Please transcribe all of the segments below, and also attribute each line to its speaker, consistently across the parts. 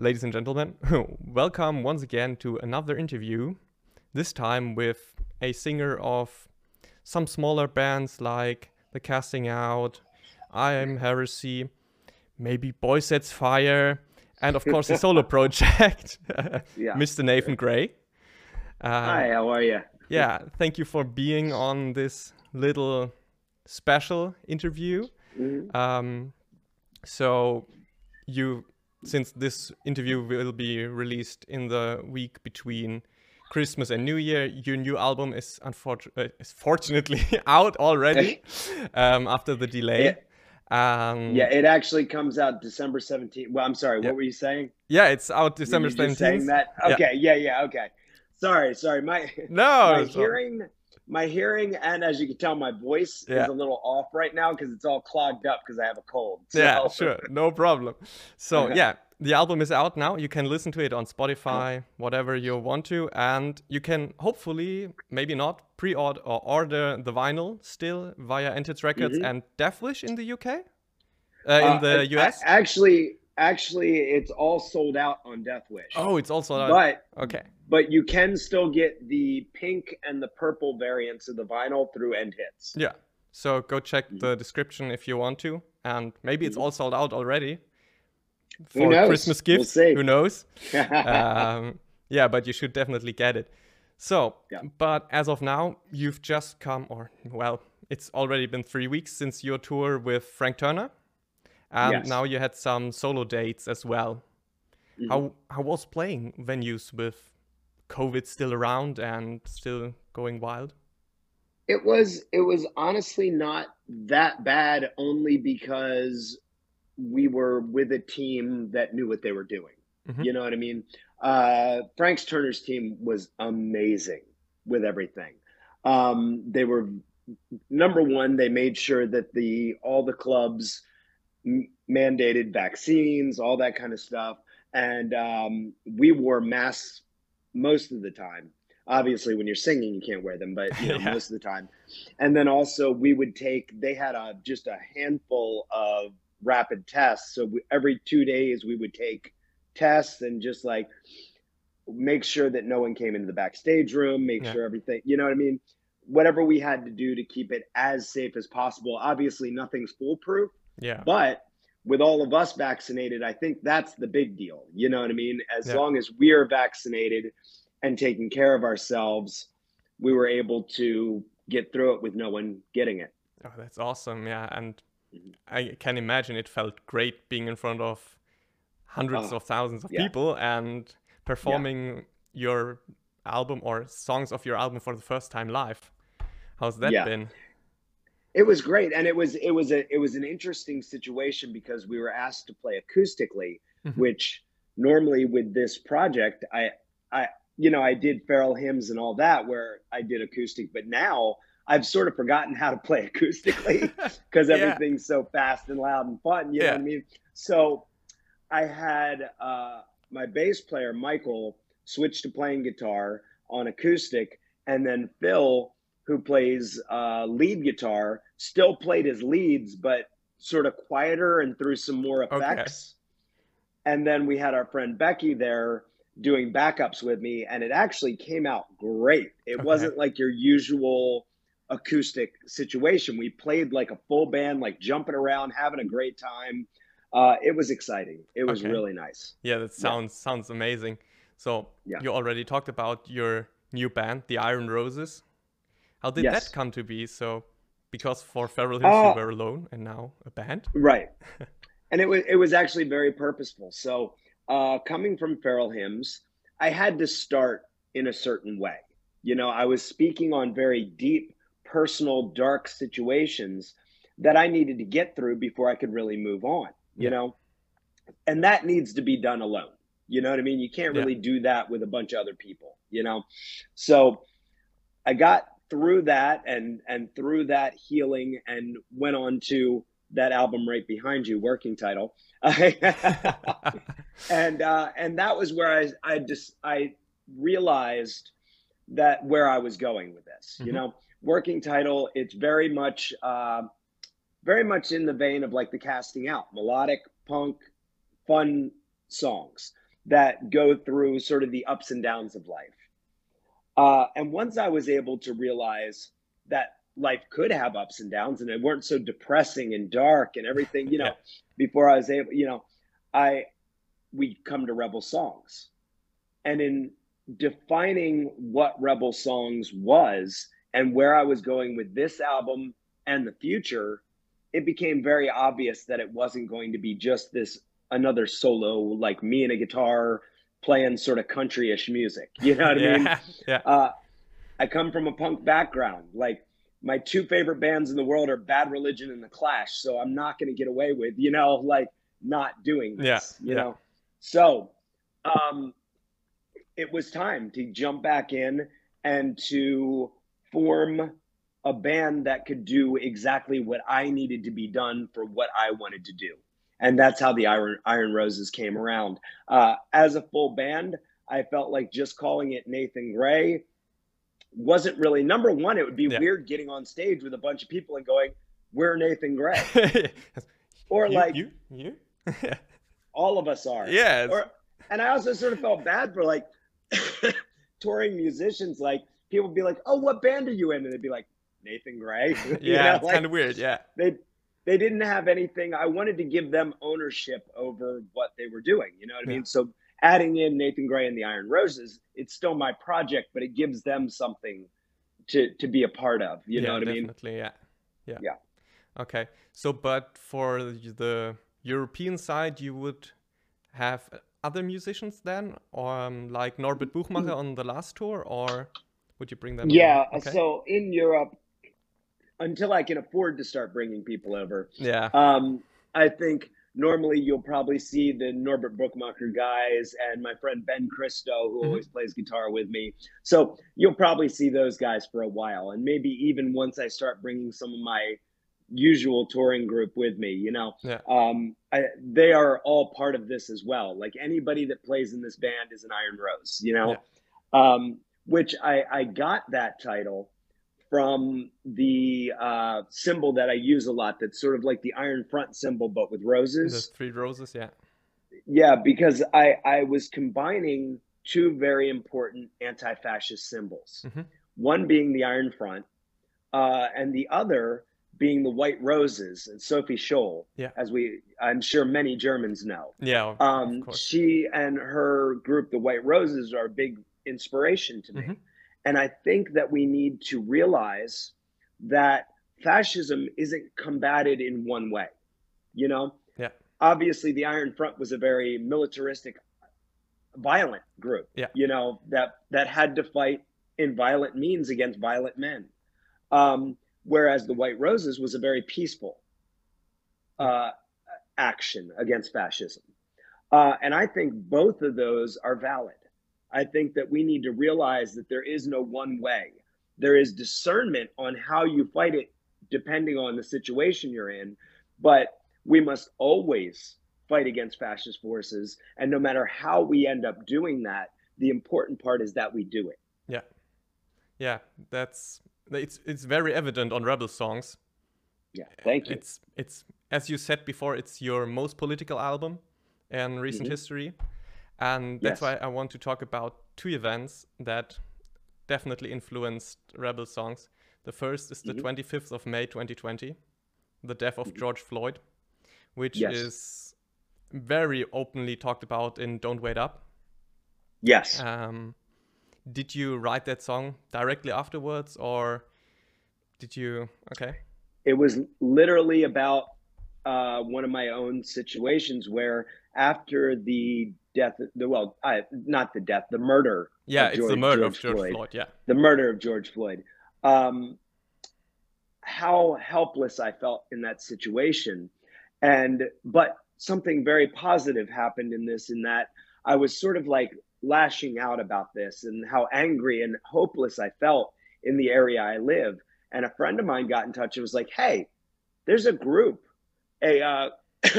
Speaker 1: ladies and gentlemen, welcome once again to another interview. This time with a singer of some smaller bands like The Casting Out, I Am Heresy, maybe Boy Sets Fire, and of course the solo project, yeah. Mr. Nathan Gray.
Speaker 2: Um, Hi, how are you?
Speaker 1: Yeah, thank you for being on this little special interview. Mm-hmm. Um, so you since this interview will be released in the week between Christmas and New Year, your new album is unfortunately uh, is fortunately out already um, after the delay.
Speaker 2: Yeah. Um, yeah, it actually comes out December 17th. Well, I'm sorry, yeah. what were you saying?
Speaker 1: Yeah, it's out December 17th.
Speaker 2: Saying that? Okay, yeah. yeah, yeah, okay. Sorry, sorry. My
Speaker 1: no,
Speaker 2: my hearing my hearing and as you can tell my voice yeah. is a little off right now because it's all clogged up because i have a cold
Speaker 1: so. yeah sure. No problem. So yeah the album is out now. You can listen to it on spotify whatever you want to and you can hopefully maybe not pre-order or order the vinyl still via End Hits Records mm-hmm. and Deathwish in the uk uh, in uh, the us
Speaker 2: actually actually it's all sold out on Deathwish
Speaker 1: oh it's all sold out.
Speaker 2: But
Speaker 1: okay
Speaker 2: but you can still get the pink and the purple variants of the vinyl through End Hits.
Speaker 1: Yeah. So go check mm-hmm. the description if you want to, and maybe it's mm-hmm. all sold out already for Christmas gifts.
Speaker 2: We'll
Speaker 1: Who knows? um, yeah, but you should definitely get it. So, yeah. but as of now, you've just come, or well, it's already been three weeks since your tour with Frank Turner, and yes. now you had some solo dates as well. Mm-hmm. How how was playing venues with COVID still around and still going wild?
Speaker 2: It was it was honestly not that bad only because we were with a team that knew what they were doing. Mm-hmm. You know what I mean? Uh, Frank's Turner's team was amazing with everything. Um, they were number one. They made sure that the all the clubs m- mandated vaccines, all that kind of stuff, and um, we wore masks most of the time. Obviously, when you're singing, you can't wear them, but you know, yeah. most of the time. And then also, we would take. They had a just a handful of rapid tests. So we, every two days, we would take tests and just like make sure that no one came into the backstage room, make yeah. sure everything. You know what I mean? Whatever we had to do to keep it as safe as possible. Obviously, nothing's foolproof.
Speaker 1: Yeah.
Speaker 2: But with all of us vaccinated, I think that's the big deal. You know what I mean? As yeah. long as we're vaccinated and taking care of ourselves, we were able to get through it with no one getting it.
Speaker 1: Oh, that's awesome. Yeah. And mm-hmm. I can imagine it felt great being in front of hundreds oh, of thousands of yeah. people and performing yeah. your album or songs of your album for the first time live. How's that been?
Speaker 2: It was great, and it was it was a it was an interesting situation because we were asked to play acoustically, mm-hmm. which normally with this project, I I you know I did feral hymns and all that where I did acoustic, but now I've sort of forgotten how to play acoustically because yeah. everything's so fast and loud and fun. You yeah. know what I mean? So I had uh, my bass player Michael switch to playing guitar on acoustic, and then Phil who plays uh, lead guitar, still played his leads, but sort of quieter and through some more effects. Okay. And then we had our friend Becky there doing backups with me, and it actually came out great. It okay. wasn't like your usual acoustic situation. We played like a full band, like jumping around, having a great time. Uh, it was exciting. It was okay. really nice.
Speaker 1: Yeah, that sounds yeah. sounds amazing. So yeah. you already talked about your new band, the Iron Roses. How did yes. that come to be? So, because for Feral Hymns uh, you were alone, and now a band,
Speaker 2: right? and it was it was actually very purposeful. So, uh, coming from Feral Hymns, I had to start in a certain way. You know, I was speaking on very deep, personal, dark situations that I needed to get through before I could really move on. You yeah. know, and that needs to be done alone. You know what I mean? You can't really yeah. do that with a bunch of other people. You know, so I got through that and and through that healing and went on to that album right behind you working title and uh and that was where i i just i realized that where i was going with this mm-hmm. you know working title it's very much uh very much in the vein of like the casting out melodic punk fun songs that go through sort of the ups and downs of life. Uh, and once I was able to realize that life could have ups and downs and it weren't so depressing and dark and everything, you know, yeah. before I was able, you know, I, we come to Rebel Songs. And in defining what Rebel Songs was and where I was going with this album and the future, it became very obvious that it wasn't going to be just this another solo like me and a guitar playing sort of country-ish music. You know what I mean?
Speaker 1: yeah.
Speaker 2: Uh, I come from a punk background. Like my two favorite bands in the world are Bad Religion and The Clash. So I'm not going to get away with, you know, like not doing this,
Speaker 1: yeah.
Speaker 2: you
Speaker 1: yeah.
Speaker 2: know? So, um, it was time to jump back in and to form a band that could do exactly what I needed to be done for what I wanted to do and that's how the Iron Iron Roses came around. Uh, as a full band, I felt like just calling it Nathan Gray wasn't really number one. It would be yeah. weird getting on stage with a bunch of people and going, "We're Nathan Gray," or
Speaker 1: you,
Speaker 2: like
Speaker 1: you, you,
Speaker 2: all of us are.
Speaker 1: Yeah.
Speaker 2: Or, and I also sort of felt bad for like touring musicians. Like people would be like, "Oh, what band are you in?" And they'd be like, "Nathan Gray."
Speaker 1: yeah, know, like, kind of weird. Yeah.
Speaker 2: They they didn't have anything. I wanted to give them ownership over what they were doing. You know what I mean? So adding in Nathan Gray and the Iron Roses, it's still my project, but it gives them something to to be a part of. You
Speaker 1: yeah,
Speaker 2: know what
Speaker 1: I
Speaker 2: mean?
Speaker 1: Definitely, yeah. Yeah.
Speaker 2: Yeah.
Speaker 1: Okay. So, but for the European side, you would have other musicians then, or um, like Norbert Buchmacher on the last tour, or would you bring them?
Speaker 2: Yeah. Okay. So in Europe, until I can afford to start bringing people over.
Speaker 1: Yeah.
Speaker 2: Um, I think normally you'll probably see the Norbert Buchmacher guys and my friend Ben Cristo, who mm-hmm. always plays guitar with me. So you'll probably see those guys for a while. And maybe even once I start bringing some of my usual touring group with me, you know,
Speaker 1: yeah.
Speaker 2: um, I, they are all part of this as well. Like anybody that plays in this band is an Iron Rose, you know, yeah. um, which I, I got that title from the uh, symbol that I use a lot. That's sort of like the iron front symbol, but with roses.
Speaker 1: The three roses, yeah.
Speaker 2: Yeah, because I I was combining two very important anti-fascist symbols. Mm-hmm. One being the iron front, uh, and the other being the white roses and Sophie Scholl,
Speaker 1: yeah.
Speaker 2: as we I'm sure many Germans know.
Speaker 1: Yeah.
Speaker 2: Um, she and her group, the White Roses, are a big inspiration to me. Mm-hmm. And I think that we need to realize that fascism isn't combated in one way. You know?
Speaker 1: Yeah.
Speaker 2: Obviously, the Iron Front was a very militaristic, violent group.
Speaker 1: Yeah.
Speaker 2: You know, that that had to fight in violent means against violent men. Um, whereas the White Roses was a very peaceful uh, action against fascism. Uh, and I think both of those are valid. I think that we need to realize that there is no one way. There is discernment on how you fight it depending on the situation you're in, but we must always fight against fascist forces. And no matter how we end up doing that, the important part is that we do it.
Speaker 1: Yeah. Yeah, that's it's it's very evident on rebel songs.
Speaker 2: Yeah, thank you.
Speaker 1: It's it's as you said before, it's your most political album in recent mm-hmm. history. And that's yes. why I want to talk about two events that definitely influenced Rebel songs. The first is the mm-hmm. 25th of May 2020, the death of mm-hmm. George Floyd, which yes. is very openly talked about in Don't Wait Up.
Speaker 2: Yes.
Speaker 1: Um, did you write that song directly afterwards or did you? Okay.
Speaker 2: It was literally about uh, one of my own situations where after the death, the well, I, not the death, the murder.
Speaker 1: Yeah, it's George, the murder George of George Floyd. Floyd. Yeah,
Speaker 2: the murder of George Floyd. Um, how helpless I felt in that situation, and but something very positive happened in this. In that I was sort of like lashing out about this and how angry and hopeless I felt in the area I live. And a friend of mine got in touch and was like, "Hey, there's a group, a uh,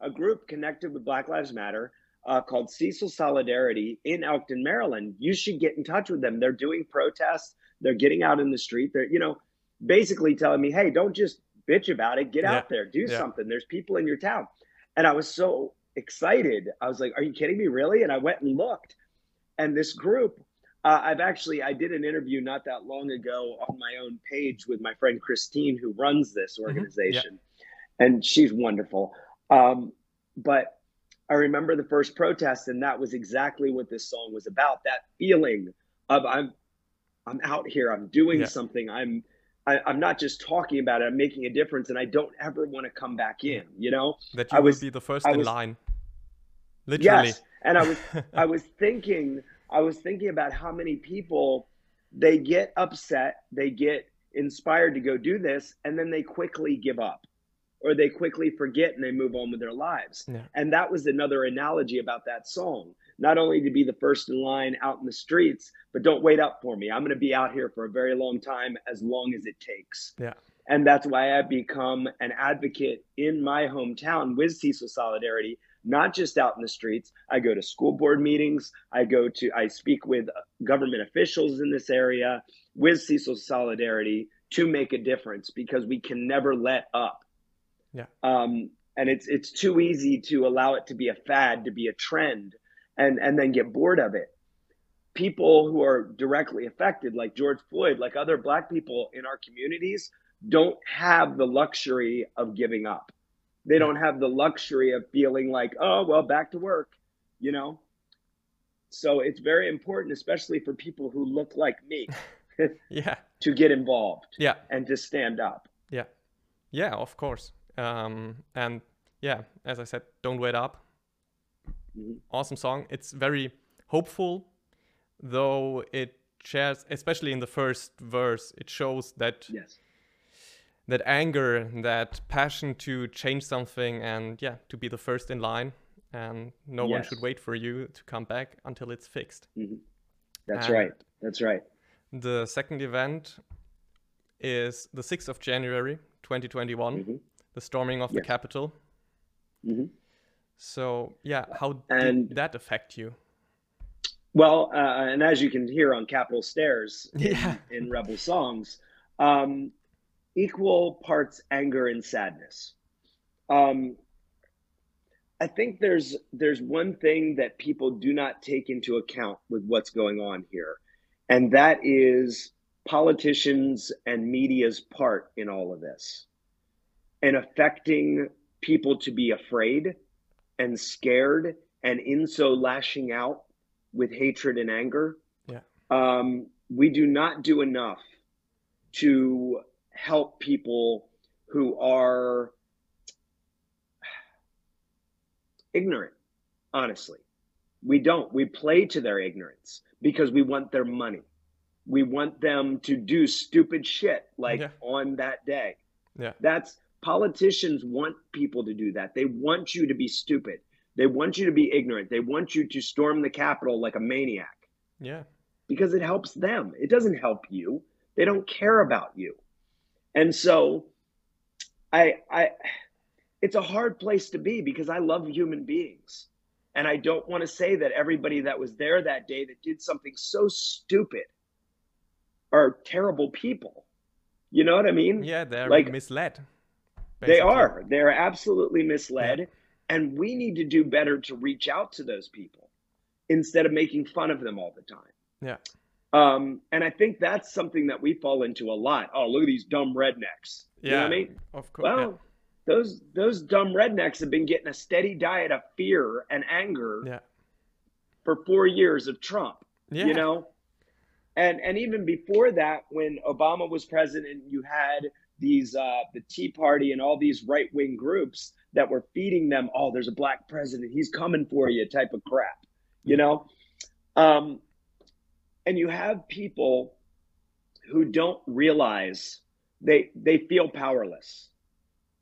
Speaker 2: a group connected with Black Lives Matter uh, called Cecil Solidarity in Elkton, Maryland. You should get in touch with them. They're doing protests. They're getting out in the street. They're, you know, basically telling me, hey, don't just bitch about it. Get yeah. out there, do yeah. something. There's people in your town. And I was so excited. I was like, "Are you kidding me? Really?" And I went and looked, and this group. Uh, I've actually I did an interview not that long ago on my own page with my friend Christine, who runs this organization, mm-hmm. yeah. And she's wonderful. Um, but I remember the first protest, and that was exactly what this song was about. That feeling of I'm I'm out here, I'm doing yeah. something, I'm I, am i am not just talking about it, I'm making a difference, and I don't ever want to come back in. You know,
Speaker 1: that you I was, be the first I in was, line. Literally. Yes,
Speaker 2: and I was I was thinking I was thinking about how many people they get upset, they get inspired to go do this, and then they quickly give up or they quickly forget and they move on with their lives. Yeah. And that was another analogy about that song. Not only to be the first in line out in the streets, but don't wait up for me. I'm going to be out here for a very long time, as long as it takes.
Speaker 1: Yeah.
Speaker 2: And that's why I've become an advocate in my hometown with Cecil Solidarity not just out in the streets. I go to school board meetings. I go to, I speak with government officials in this area with Cecil Solidarity to make a difference because we can never let up.
Speaker 1: Yeah.
Speaker 2: Um, and it's it's too easy to allow it to be a fad, to be a trend, and and then get bored of it. People who are directly affected, like George Floyd, like other Black people in our communities, don't have the luxury of giving up. They don't have the luxury of feeling like, oh, well, back to work, you know? So it's very important, especially for people who look like me.
Speaker 1: yeah.
Speaker 2: To get involved.
Speaker 1: Yeah.
Speaker 2: And to stand up.
Speaker 1: Yeah. Yeah, of course. Um, and yeah, as I said, don't wait up. Mm-hmm. Awesome song. It's very hopeful, though it shares, especially in the first verse, it shows that
Speaker 2: yes
Speaker 1: that anger, that passion to change something, and yeah, to be the first in line, and no yes. one should wait for you to come back until it's fixed.
Speaker 2: Mm-hmm. That's and right. That's right.
Speaker 1: The second event is the 6th of January, 2021, mm-hmm. The storming of the Capitol.
Speaker 2: Mm-hmm.
Speaker 1: So, yeah, how and, did that affect you?
Speaker 2: Well, uh, and as you can hear on Capitol Stairs yeah. in, in Rebel songs, um, equal parts anger and sadness. Um, I think there's there's one thing that people do not take into account with what's going on here, and that is politicians and media's part in all of this, and affecting people to be afraid and scared, and in so lashing out with hatred and anger.
Speaker 1: Yeah,
Speaker 2: um, we do not do enough to help people who are ignorant, honestly. We don't. We play to their ignorance because we want their money. We want them to do stupid shit like yeah. on that day.
Speaker 1: Yeah.
Speaker 2: That's politicians want people to do that. They want you to be stupid. They want you to be ignorant. They want you to storm the Capitol like a maniac.
Speaker 1: Yeah.
Speaker 2: Because it helps them. It doesn't help you. They don't care about you. And so I I it's a hard place to be because I love human beings. And I don't want to say that everybody that was there that day that did something so stupid are terrible people. You know what I mean?
Speaker 1: Yeah, they're like misled.
Speaker 2: Basically. They are. They're absolutely misled. Yeah. And we need to do better to reach out to those people instead of making fun of them all the time.
Speaker 1: Yeah.
Speaker 2: Um, and I think that's something that we fall into a lot. Oh, look at these dumb rednecks. You yeah, I mean?
Speaker 1: Of course.
Speaker 2: Well, yeah. those those dumb rednecks have been getting a steady diet of fear and anger
Speaker 1: yeah.
Speaker 2: for four years of Trump.
Speaker 1: Yeah.
Speaker 2: You know? And and even before that, when Obama was president, you had these uh, the Tea Party and all these right wing groups that were feeding them, oh, there's a black president, he's coming for you, type of crap. You know? Um, and you have people who don't realize they they feel powerless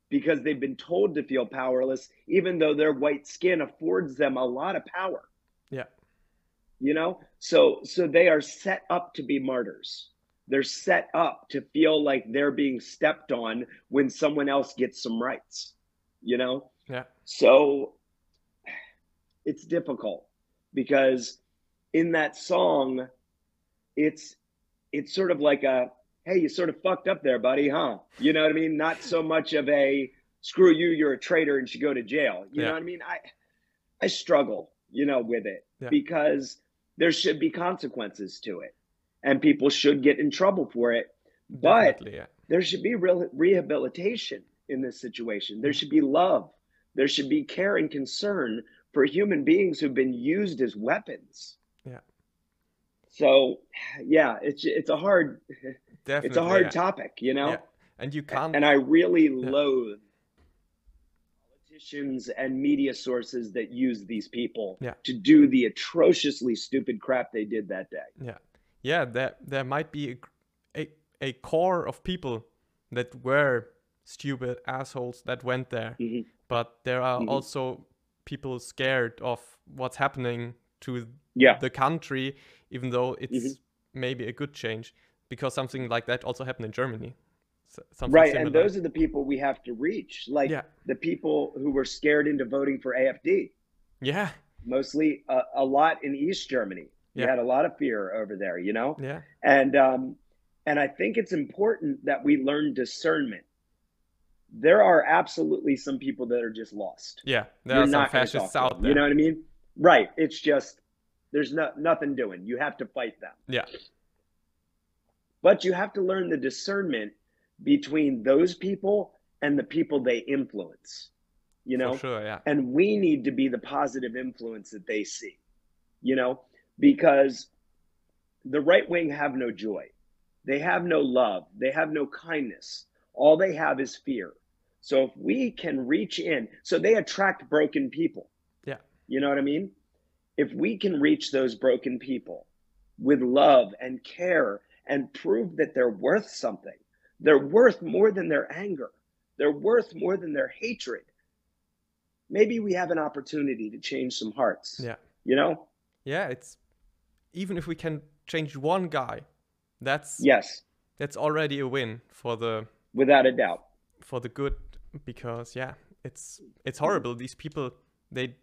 Speaker 2: because they've been told to feel powerless even though their white skin affords them a lot of power.
Speaker 1: Yeah.
Speaker 2: You know? So so they are set up to be martyrs they're set up to feel like they're being stepped on when someone else gets some rights you know
Speaker 1: yeah
Speaker 2: so it's difficult because in that song it's it's sort of like a hey, you sort of fucked up there, buddy, huh? You know what I mean? Not so much of a screw you, you're a traitor and should go to jail. You yeah. know what I mean? I I struggle, you know, with it yeah. because there should be consequences to it and people should get in trouble for it. But yeah. there should be real rehabilitation in this situation. There should be love. There should be care and concern for human beings who've been used as weapons.
Speaker 1: Yeah.
Speaker 2: So, yeah, it's it's a hard Definitely, it's a hard yeah. topic, you know. Yeah.
Speaker 1: And you can't.
Speaker 2: And I really yeah. loathe politicians and media sources that use these people
Speaker 1: yeah.
Speaker 2: to do the atrociously stupid crap they did that day.
Speaker 1: Yeah, yeah. There there might be a a, a core of people that were stupid assholes that went there,
Speaker 2: mm-hmm.
Speaker 1: but there are mm-hmm. also people scared of what's happening to
Speaker 2: yeah.
Speaker 1: the country, even though it's mm-hmm. maybe a good change because something like that also happened in Germany.
Speaker 2: Something right, similar. and those are the people we have to reach, like
Speaker 1: yeah.
Speaker 2: the people who were scared into voting for AFD.
Speaker 1: Yeah,
Speaker 2: mostly uh, a lot in East Germany. You
Speaker 1: yeah.
Speaker 2: had a lot of fear over there, you know.
Speaker 1: Yeah,
Speaker 2: and um, and I think it's important that we learn discernment. There are absolutely some people that are just lost.
Speaker 1: Yeah, there You're are some fascists out there.
Speaker 2: You know what I mean? Right. It's just there's no, nothing doing. You have to fight them.
Speaker 1: Yeah.
Speaker 2: But you have to learn the discernment between those people and the people they influence. You know?
Speaker 1: For sure, yeah.
Speaker 2: And we need to be the positive influence that they see. You know, because the right wing have no joy. They have no love. They have no kindness. All they have is fear. So if we can reach in, so they attract broken people.
Speaker 1: Yeah.
Speaker 2: You know what I mean? If we can reach those broken people with love and care and prove that they're worth something. They're worth more than their anger. They're worth more than their hatred. Maybe we have an opportunity to change some hearts.
Speaker 1: Yeah.
Speaker 2: You know?
Speaker 1: Yeah, it's even if we can change one guy, that's
Speaker 2: Yes.
Speaker 1: That's already a win for the
Speaker 2: without a doubt.
Speaker 1: For the good because yeah, it's it's horrible. These people they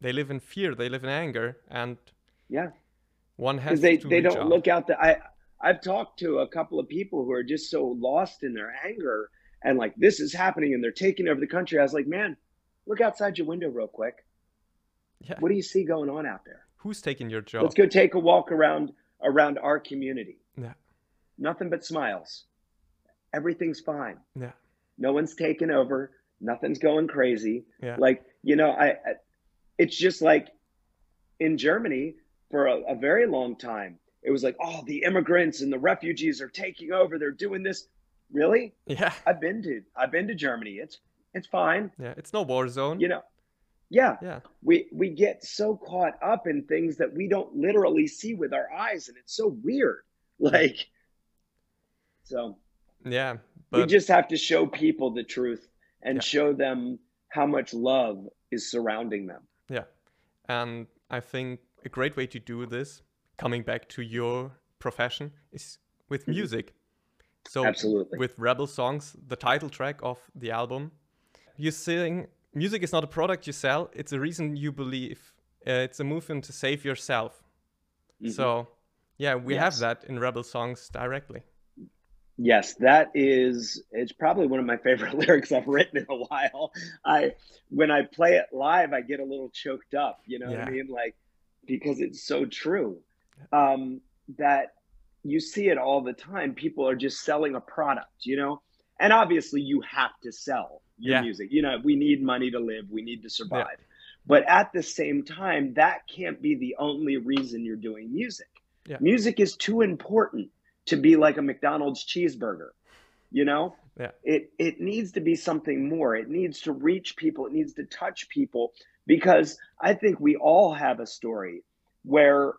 Speaker 1: they live in fear, they live in anger and
Speaker 2: yeah.
Speaker 1: One has
Speaker 2: they
Speaker 1: to
Speaker 2: they don't out. look out the I I've talked to a couple of people who are just so lost in their anger and like this is happening and they're taking over the country. I was like, man, look outside your window real quick.
Speaker 1: Yeah.
Speaker 2: What do you see going on out there?
Speaker 1: Who's taking your job?
Speaker 2: Let's go take a walk around around our community.
Speaker 1: Yeah.
Speaker 2: Nothing but smiles. Everything's fine.
Speaker 1: Yeah.
Speaker 2: No one's taken over. Nothing's going crazy.
Speaker 1: Yeah.
Speaker 2: Like, you know, I, I it's just like in Germany for a, a very long time it was like, oh, the immigrants and the refugees are taking over. They're doing this. Really?
Speaker 1: Yeah.
Speaker 2: I've been to I've been to Germany. It's it's fine.
Speaker 1: Yeah, it's no war zone.
Speaker 2: You know. Yeah.
Speaker 1: Yeah.
Speaker 2: We we get so caught up in things that we don't literally see with our eyes and it's so weird. Like so
Speaker 1: Yeah.
Speaker 2: But... We just have to show people the truth and yeah. show them how much love is surrounding them.
Speaker 1: Yeah. And I think a great way to do this coming back to your profession is with mm-hmm. music. So
Speaker 2: Absolutely.
Speaker 1: with Rebel Songs, the title track of the album, you sing music is not a product you sell, it's a reason you believe. Uh, it's a movement to save yourself. Mm-hmm. So, yeah, we yes. have that in Rebel Songs directly.
Speaker 2: Yes, that is it's probably one of my favorite lyrics I've written in a while. I when I play it live, I get a little choked up, you know yeah. what I mean? Like because it's so true um, that you see it all the time. People are just selling a product, you know, and obviously you have to sell your yeah. music. You know, we need money to live, we need to survive. Yeah. But at the same time, that can't be the only reason you're doing music.
Speaker 1: Yeah.
Speaker 2: Music is too important to be like a McDonald's cheeseburger. You know,
Speaker 1: yeah.
Speaker 2: it it needs to be something more. It needs to reach people. It needs to touch people because I think we all have a story where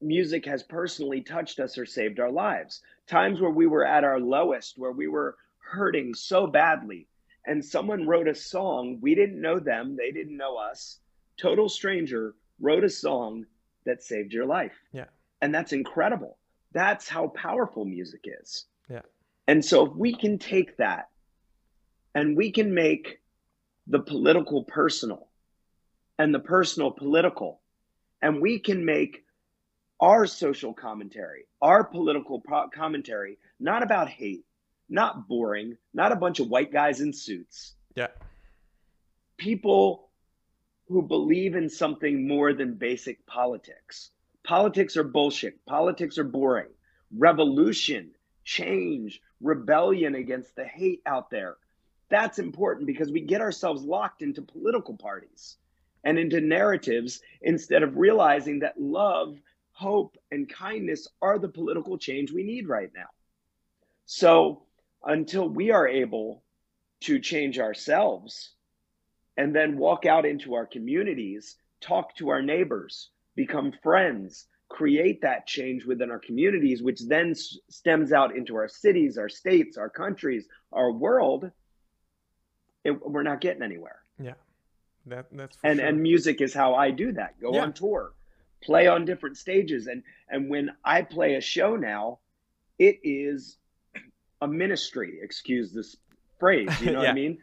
Speaker 2: music has personally touched us or saved our lives. Times where we were at our lowest, where we were hurting so badly, and someone wrote a song. We didn't know them, they didn't know us. Total stranger wrote a song that saved your life.
Speaker 1: Yeah.
Speaker 2: And that's incredible. That's how powerful music is.
Speaker 1: Yeah.
Speaker 2: And so if we can take that and we can make the political personal and the personal political, and we can make our social commentary, our political pro- commentary, not about hate, not boring, not a bunch of white guys in suits.
Speaker 1: Yeah.
Speaker 2: People who believe in something more than basic politics. Politics are bullshit. Politics are boring. Revolution, change, rebellion against the hate out there. That's important because we get ourselves locked into political parties and into narratives instead of realizing that love, hope, and kindness are the political change we need right now. So until we are able to change ourselves and then walk out into our communities, talk to our neighbors, become friends, create that change within our communities, which then stems out into our cities, our states, our countries, our world, it, we're not getting anywhere.
Speaker 1: Yeah, that that's
Speaker 2: and
Speaker 1: sure.
Speaker 2: and music is how I do that. Go yeah. on tour, play on different stages, and and when I play a show now, it is a ministry. Excuse this phrase. You know yeah. what I mean?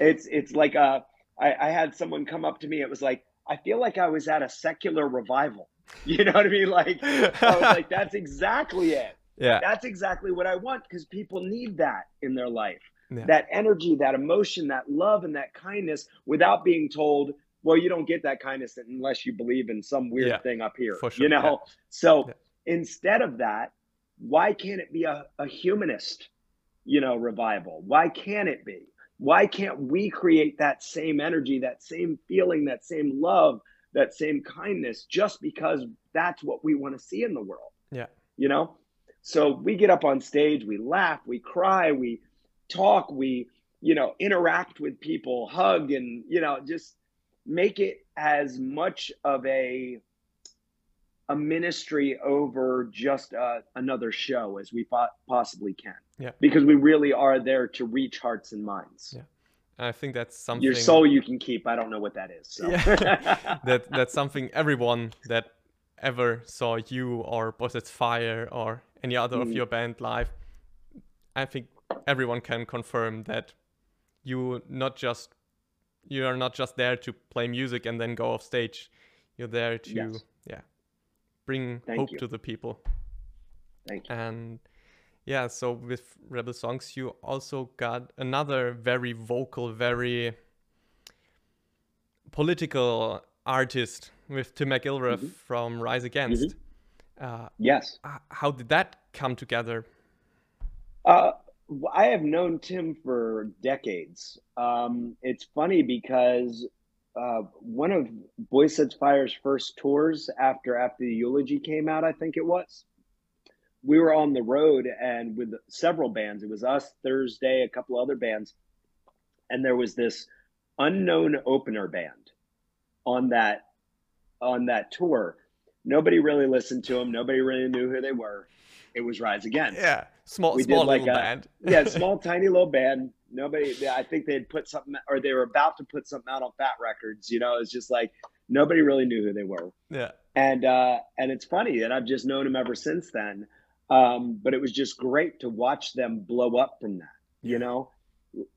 Speaker 2: It's it's like a. I, I had someone come up to me. It was like I feel like I was at a secular revival. You know what I mean? Like I was like, that's exactly it.
Speaker 1: Yeah.
Speaker 2: That's exactly what I want because people need that in their life. Yeah. That energy, that emotion, that love, and that kindness without being told, well, you don't get that kindness unless you believe in some weird yeah, thing up here. Sure. You know? Yeah. So instead of that, why can't it be a, a humanist, you know, revival? Why can't it be? Why can't we create that same energy, that same feeling, that same love, that same kindness just because that's what we want to see in the world?
Speaker 1: Yeah.
Speaker 2: You know? So we get up on stage, we laugh, we cry, we talk, we, you know, interact with people, hug, and, you know, just make it as much of a, a ministry over just uh, another show as we po- possibly can.
Speaker 1: Yeah.
Speaker 2: Because we really are there to reach hearts and minds.
Speaker 1: Yeah. I think that's something
Speaker 2: your soul you can keep. I don't know what that is. So.
Speaker 1: Yeah. that that's something everyone that ever saw you or Boy Sets Fire or any other mm. of your band live, I think everyone can confirm that you not just you are not just there to play music and then go off stage. You're there to yes. yeah bring Thank hope you. to the people.
Speaker 2: Thank you.
Speaker 1: And yeah, so with Rebel Songs, you also got another very vocal, very political artist with Tim McIlrath mm-hmm. from Rise Against.
Speaker 2: Mm-hmm. Uh, yes.
Speaker 1: How did that come together?
Speaker 2: Uh, I have known Tim for decades. Um, it's funny because uh, one of Boy Sets Fire's first tours after after the eulogy came out, I think it was. We were on the road and with several bands. It was us Thursday, a couple other bands, and there was this unknown opener band on that on that tour. Nobody really listened to them. Nobody really knew who they were. It was Rise Against.
Speaker 1: Yeah, small, we small like little a, band.
Speaker 2: yeah, small, tiny little band. Nobody. I think they'd put something, or they were about to put something out on Fat Wreck Chords. You know, it's just like nobody really knew who they were.
Speaker 1: Yeah.
Speaker 2: And uh, and it's funny that I've just known them ever since then. Um, but it was just great to watch them blow up from that. Yeah. You know,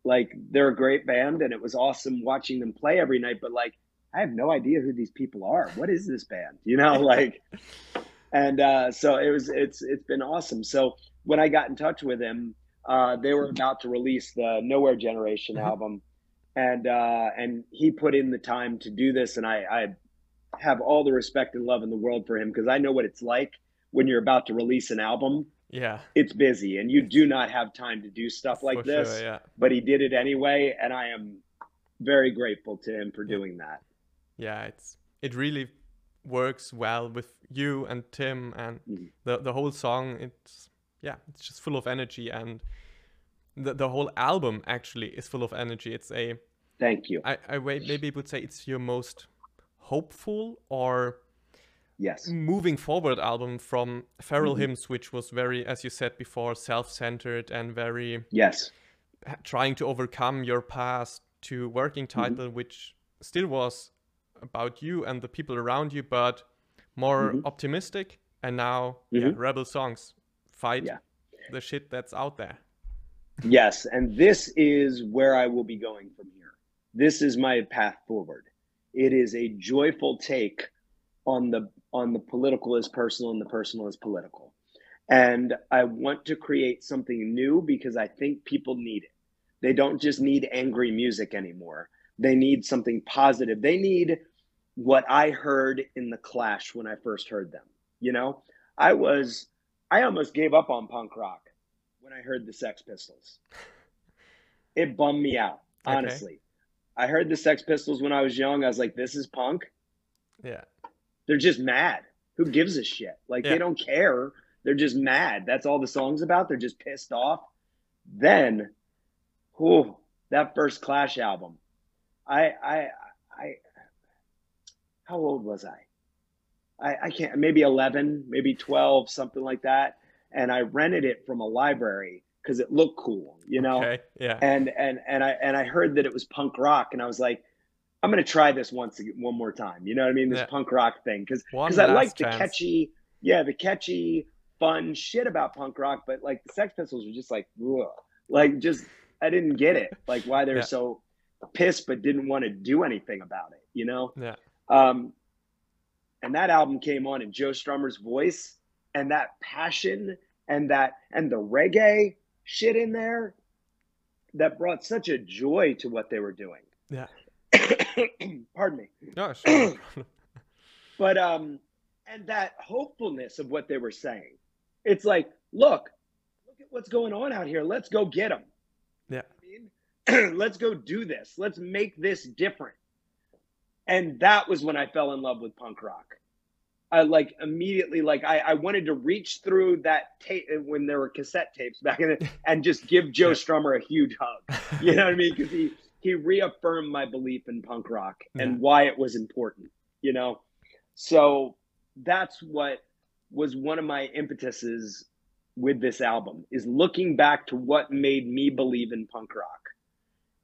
Speaker 2: like they're a great band, and it was awesome watching them play every night. But like, I have no idea who these people are. What is this band? You know, like and uh, so it was it's it's been awesome. So when I got in touch with him, uh, they were about to release the Nowhere Generation mm-hmm. album, and uh, and he put in the time to do this, and I, I have all the respect and love in the world for him because I know what it's like when you're about to release an album.
Speaker 1: Yeah,
Speaker 2: it's busy, and you do not have time to do stuff like for this.
Speaker 1: Sure, yeah.
Speaker 2: But he did it anyway, and I am very grateful to him for doing that.
Speaker 1: Yeah, it's it really works well with you and Tim and mm. the the whole song. It's yeah, it's just full of energy and the the whole album actually is full of energy. It's a
Speaker 2: thank you.
Speaker 1: I I maybe would say it's your most hopeful or
Speaker 2: yes
Speaker 1: moving forward album from feral mm-hmm. hymns which was very as you said before self-centered and very
Speaker 2: yes
Speaker 1: trying to overcome your past to working mm-hmm. title mm-hmm. which still was about you and the people around you, but more mm-hmm. optimistic. And now, mm-hmm. yeah, rebel songs fight yeah. the shit that's out there.
Speaker 2: yes, and this is where I will be going from here. This is my path forward. It is a joyful take on the on the political is personal and the personal is political. And I want to create something new because I think people need it. They don't just need angry music anymore. They need something positive. They need what I heard in the Clash when I first heard them. You know, I was I almost gave up on punk rock when I heard the Sex Pistols. It bummed me out, honestly. Okay. I heard the Sex Pistols when I was young. I was like, this is punk.
Speaker 1: Yeah.
Speaker 2: They're just mad. Who gives a shit? Like yeah. they don't care. They're just mad. That's all the song's about. They're just pissed off. Then, whew, that first Clash album. I I I how old was I? I, I can't maybe 11, maybe 12, something like that. And I rented it from a library because it looked cool, you know.
Speaker 1: Okay. Yeah.
Speaker 2: And and and I and I heard that it was punk rock, and I was like, I'm gonna try this once one more time. You know what I mean? This yeah. punk rock thing because because I like the catchy, yeah, the catchy, fun shit about punk rock. But like the Sex Pistols were just like, Ugh. like just I didn't get it. Like why they're yeah. so pissed but didn't want to do anything about it. You know?
Speaker 1: Yeah.
Speaker 2: Um, and that album came on in Joe Strummer's voice and that passion and that and the reggae shit in there that brought such a joy to what they were doing.
Speaker 1: Yeah.
Speaker 2: Pardon me.
Speaker 1: No, sure.
Speaker 2: but um and that hopefulness of what they were saying. It's like, look, look at what's going on out here. Let's go get them.
Speaker 1: Yeah.
Speaker 2: I mean, let's go do this. Let's make this different. And that was when I fell in love with punk rock. I like immediately like I, I wanted to reach through that tape uh, when there were cassette tapes back in it and just give Joe Strummer a huge hug. You know what I mean? Because he he reaffirmed my belief in punk rock and why it was important. You know, so that's what was one of my impetuses with this album is looking back to what made me believe in punk rock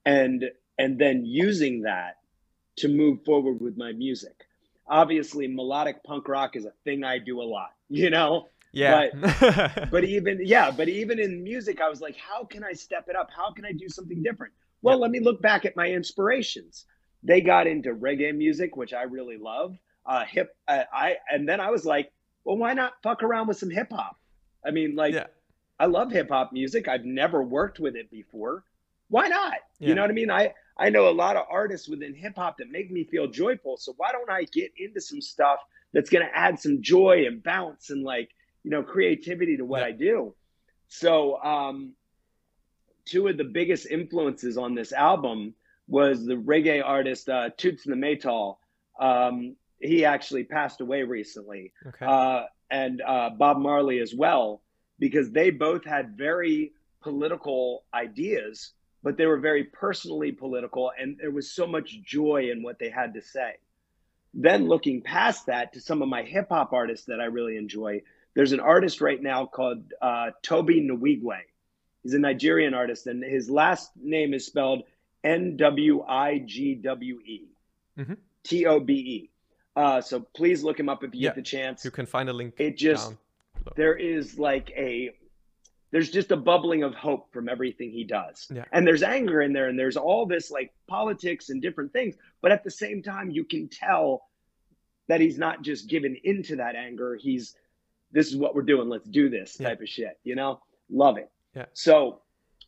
Speaker 2: and and then using that to move forward with my music obviously melodic punk rock is a thing I do a lot, you know?
Speaker 1: Yeah.
Speaker 2: But, but even, yeah, but even in music, I was like, how can I step it up? How can I do something different? Well, yeah. let me look back at my inspirations. They got into reggae music, which I really love. Uh, hip, uh, I, and then I was like, well, why not fuck around with some hip hop? I mean, like, yeah. I love hip hop music. I've never worked with it before. Why not? Yeah. You know what I mean? I, I know a lot of artists within hip hop that make me feel joyful. So why don't I get into some stuff that's going to add some joy and bounce and like, you know, creativity to what yeah. I do? So, um, two of the biggest influences on this album was the reggae artist uh, Toots and the Maytals. Um, he actually passed away recently,
Speaker 1: okay.
Speaker 2: uh, and uh, Bob Marley as well, because they both had very political ideas but they were very personally political and there was so much joy in what they had to say. Then looking past that to some of my hip hop artists that I really enjoy, there's an artist right now called uh, Tobe Nwigwe. He's a Nigerian artist, and his last name is spelled N W I G W E
Speaker 1: mm-hmm.
Speaker 2: T O B E. Uh, so please look him up if you yeah, get the chance.
Speaker 1: You can find a link.
Speaker 2: It just there is like a there's just a bubbling of hope from everything he does.
Speaker 1: Yeah.
Speaker 2: And there's anger in there and there's all this like politics and different things. But at the same time, you can tell that he's not just given into that anger. He's, this is what we're doing. Let's do this type yeah. of shit, you know? Love it.
Speaker 1: Yeah.
Speaker 2: So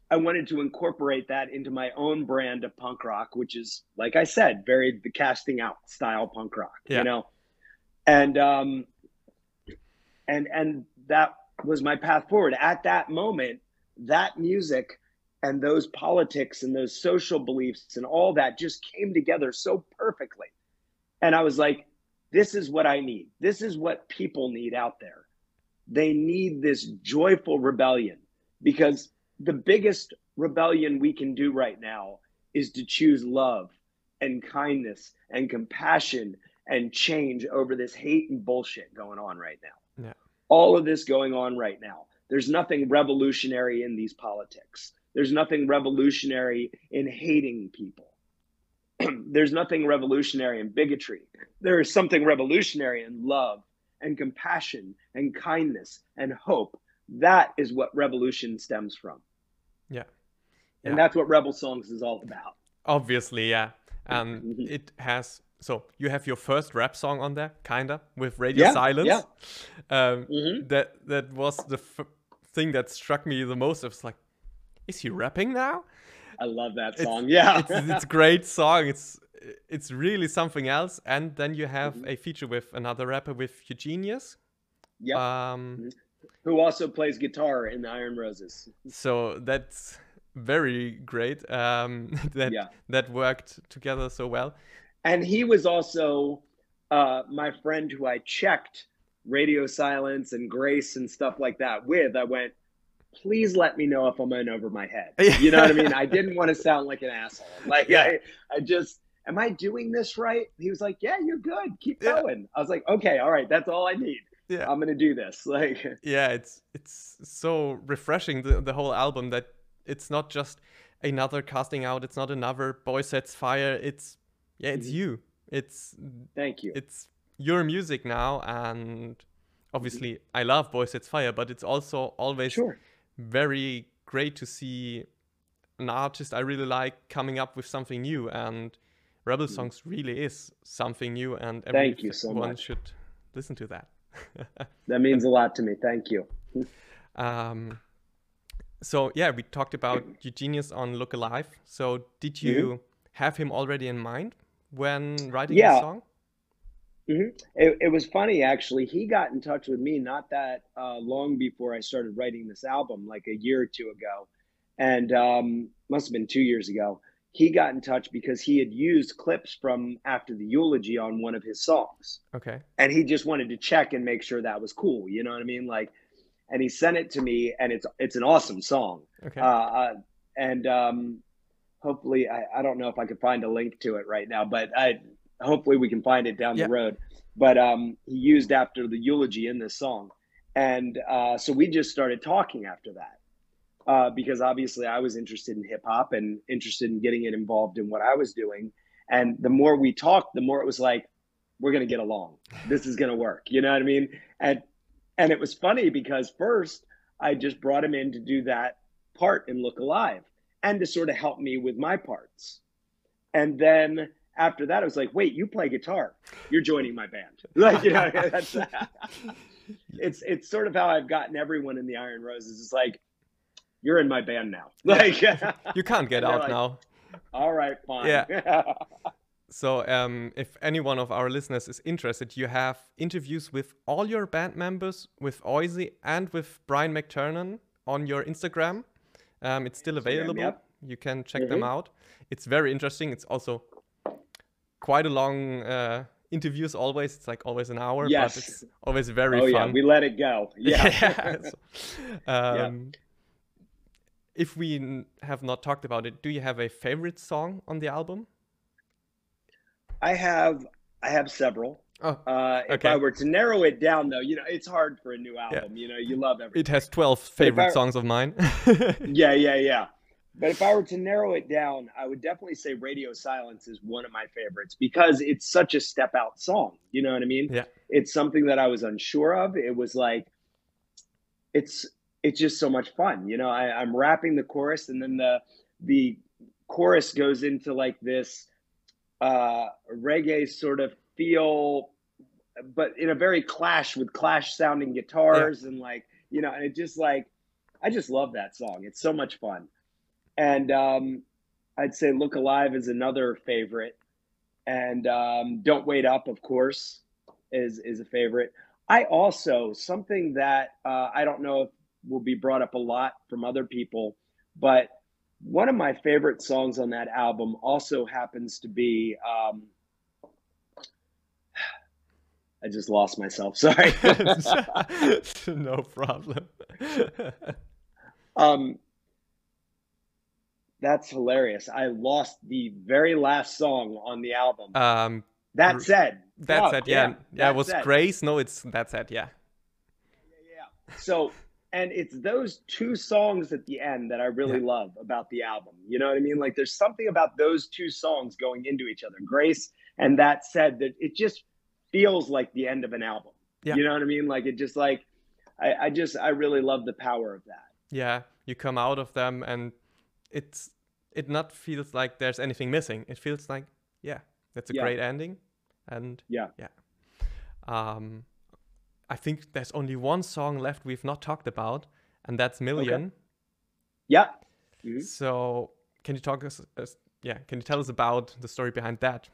Speaker 2: I wanted to incorporate that into my own brand of punk rock, which is, like I said, very the casting out style punk rock, yeah. you know? And, um, and, and that was my path forward. At that moment, that music and those politics and those social beliefs and all that just came together so perfectly. And I was like, this is what I need. This is what people need out there. They need this joyful rebellion because the biggest rebellion we can do right now is to choose love and kindness and compassion and change over this hate and bullshit going on right now. All of this going on right now. There's nothing revolutionary in these politics. There's nothing revolutionary in hating people. There's nothing revolutionary in bigotry. There is something revolutionary in love and compassion and kindness and hope. That is what revolution stems from.
Speaker 1: Yeah.
Speaker 2: yeah. And that's what Rebel Songs is all about.
Speaker 1: Obviously, yeah. And mm-hmm. it has so you have your first rap song on there, kinda, with Radio
Speaker 2: yeah,
Speaker 1: Silence.
Speaker 2: Yeah.
Speaker 1: Um, mm-hmm. That that was the f- thing that struck me the most. It was like, is he rapping now?
Speaker 2: I love that song.
Speaker 1: It's,
Speaker 2: yeah,
Speaker 1: it's, it's a great song. It's it's really something else. And then you have mm-hmm. a feature with another rapper with Eugenius.
Speaker 2: Yeah. Um, mm-hmm. Who also plays guitar in the Iron Roses.
Speaker 1: So that's very great. Um, that yeah. that worked together so well.
Speaker 2: And he was also uh, my friend who I checked radio silence and grace and stuff like that with. I went, please let me know if I'm in over my head. You know what I mean? I didn't want to sound like an asshole. Like yeah. I, I just am I doing this right? He was like, Yeah, you're good. Keep going. I was like, Okay, all right, that's all I need. Yeah. I'm gonna do this. Like
Speaker 1: Yeah, it's it's so refreshing the, the whole album that it's not just another casting out, it's not another boy sets fire, it's yeah, it's you. It's
Speaker 2: thank you.
Speaker 1: It's your music now and obviously mm-hmm. I love Boy Sets Fire, but it's also always sure. very great to see an artist I really like coming up with something new and Rebel mm-hmm. Songs really is something new and everyone
Speaker 2: Thank you so much.
Speaker 1: should listen to that.
Speaker 2: that means a lot to me. Thank you.
Speaker 1: um, so yeah, we talked about Eugenius on Look Alive. So did you mm-hmm. have him already in mind when writing yeah. the song?
Speaker 2: Mm-hmm. It, it, was funny actually. He got in touch with me not that uh, long before I started writing this album, like a year or two ago, and um, must have been two years ago. He got in touch because he had used clips from after the eulogy on one of his songs.
Speaker 1: Okay.
Speaker 2: And he just wanted to check and make sure that was cool. You know what I mean? Like, and he sent it to me, and it's it's an awesome song.
Speaker 1: Okay. Uh, uh,
Speaker 2: and um, hopefully, I, I don't know if I could find a link to it right now, but I hopefully we can find it down the road. But um, he used after the eulogy in this song, and uh, so we just started talking after that uh, because obviously I was interested in hip hop and interested in getting it involved in what I was doing. And the more we talked, the more it was like we're gonna get along. This is gonna work. You know what I mean? And and it was funny because first I just brought him in to do that part in Look Alive and to sort of help me with my parts. And then after that, I was like, wait, you play guitar. You're joining my band. Like, you know, that's, it's, it's sort of how I've gotten everyone in the Iron Roses. It's like, you're in my band now. Like,
Speaker 1: you can't get out like, now.
Speaker 2: All right, fine.
Speaker 1: Yeah. so, um, if any one of our listeners is interested, you have interviews with all your band members, with Oizy and with Brian McTernan on your Instagram. Um, it's still available. You can check mm-hmm. them out. It's very interesting. It's also quite a long uh, interviews always it's like always an hour yes. but it's always very
Speaker 2: oh,
Speaker 1: fun
Speaker 2: yeah we let it go yeah, yeah.
Speaker 1: So, um, yeah. if we have not talked about it do you have a favorite song on the album
Speaker 2: i have i have several
Speaker 1: Oh, uh,
Speaker 2: if
Speaker 1: okay.
Speaker 2: I were to narrow it down, though, you know, it's hard for a new album. Yeah. You know, you love everything.
Speaker 1: It has twelve favorite I, songs of mine.
Speaker 2: yeah, yeah, yeah. But if I were to narrow it down, I would definitely say Radio Silence is one of my favorites because it's such a step out song. You know what I mean?
Speaker 1: Yeah.
Speaker 2: It's something that I was unsure of. It was like, it's it's just so much fun. You know, I, I'm rapping the chorus and then the the chorus goes into like this uh reggae sort of feel but in a very clash with clash sounding guitars yeah. and like you know and it just like i just love that song it's so much fun and um, I'd say Look Alive is another favorite, and um, Don't Wait Up, of course, is is a favorite. I also something that uh, I don't know if will be brought up a lot from other people, but one of my favorite songs on that album also happens to be. Um, I just lost myself. Sorry.
Speaker 1: no problem.
Speaker 2: um, that's hilarious. I lost the very last song on the album.
Speaker 1: Um,
Speaker 2: that said,
Speaker 1: that oh, said, yeah, yeah, yeah it was said. Grace. No, it's that said, yeah.
Speaker 2: yeah, yeah. So, and it's those two songs at the end that I really yeah. love about the album. You know what I mean? Like, there's something about those two songs going into each other, Grace and that said, that it just feels like the end of an album. Yeah. You know what I mean? Like, it just like, I, I just, I really love the power of that.
Speaker 1: Yeah, you come out of them and it's it not feels like there's anything missing. It feels like yeah, that's a yeah. great ending, and
Speaker 2: yeah,
Speaker 1: yeah. Um, I think there's only one song left we've not talked about, and that's Million. Okay.
Speaker 2: Yeah.
Speaker 1: Mm-hmm. So can you talk us, us yeah, can you tell us about the story behind that?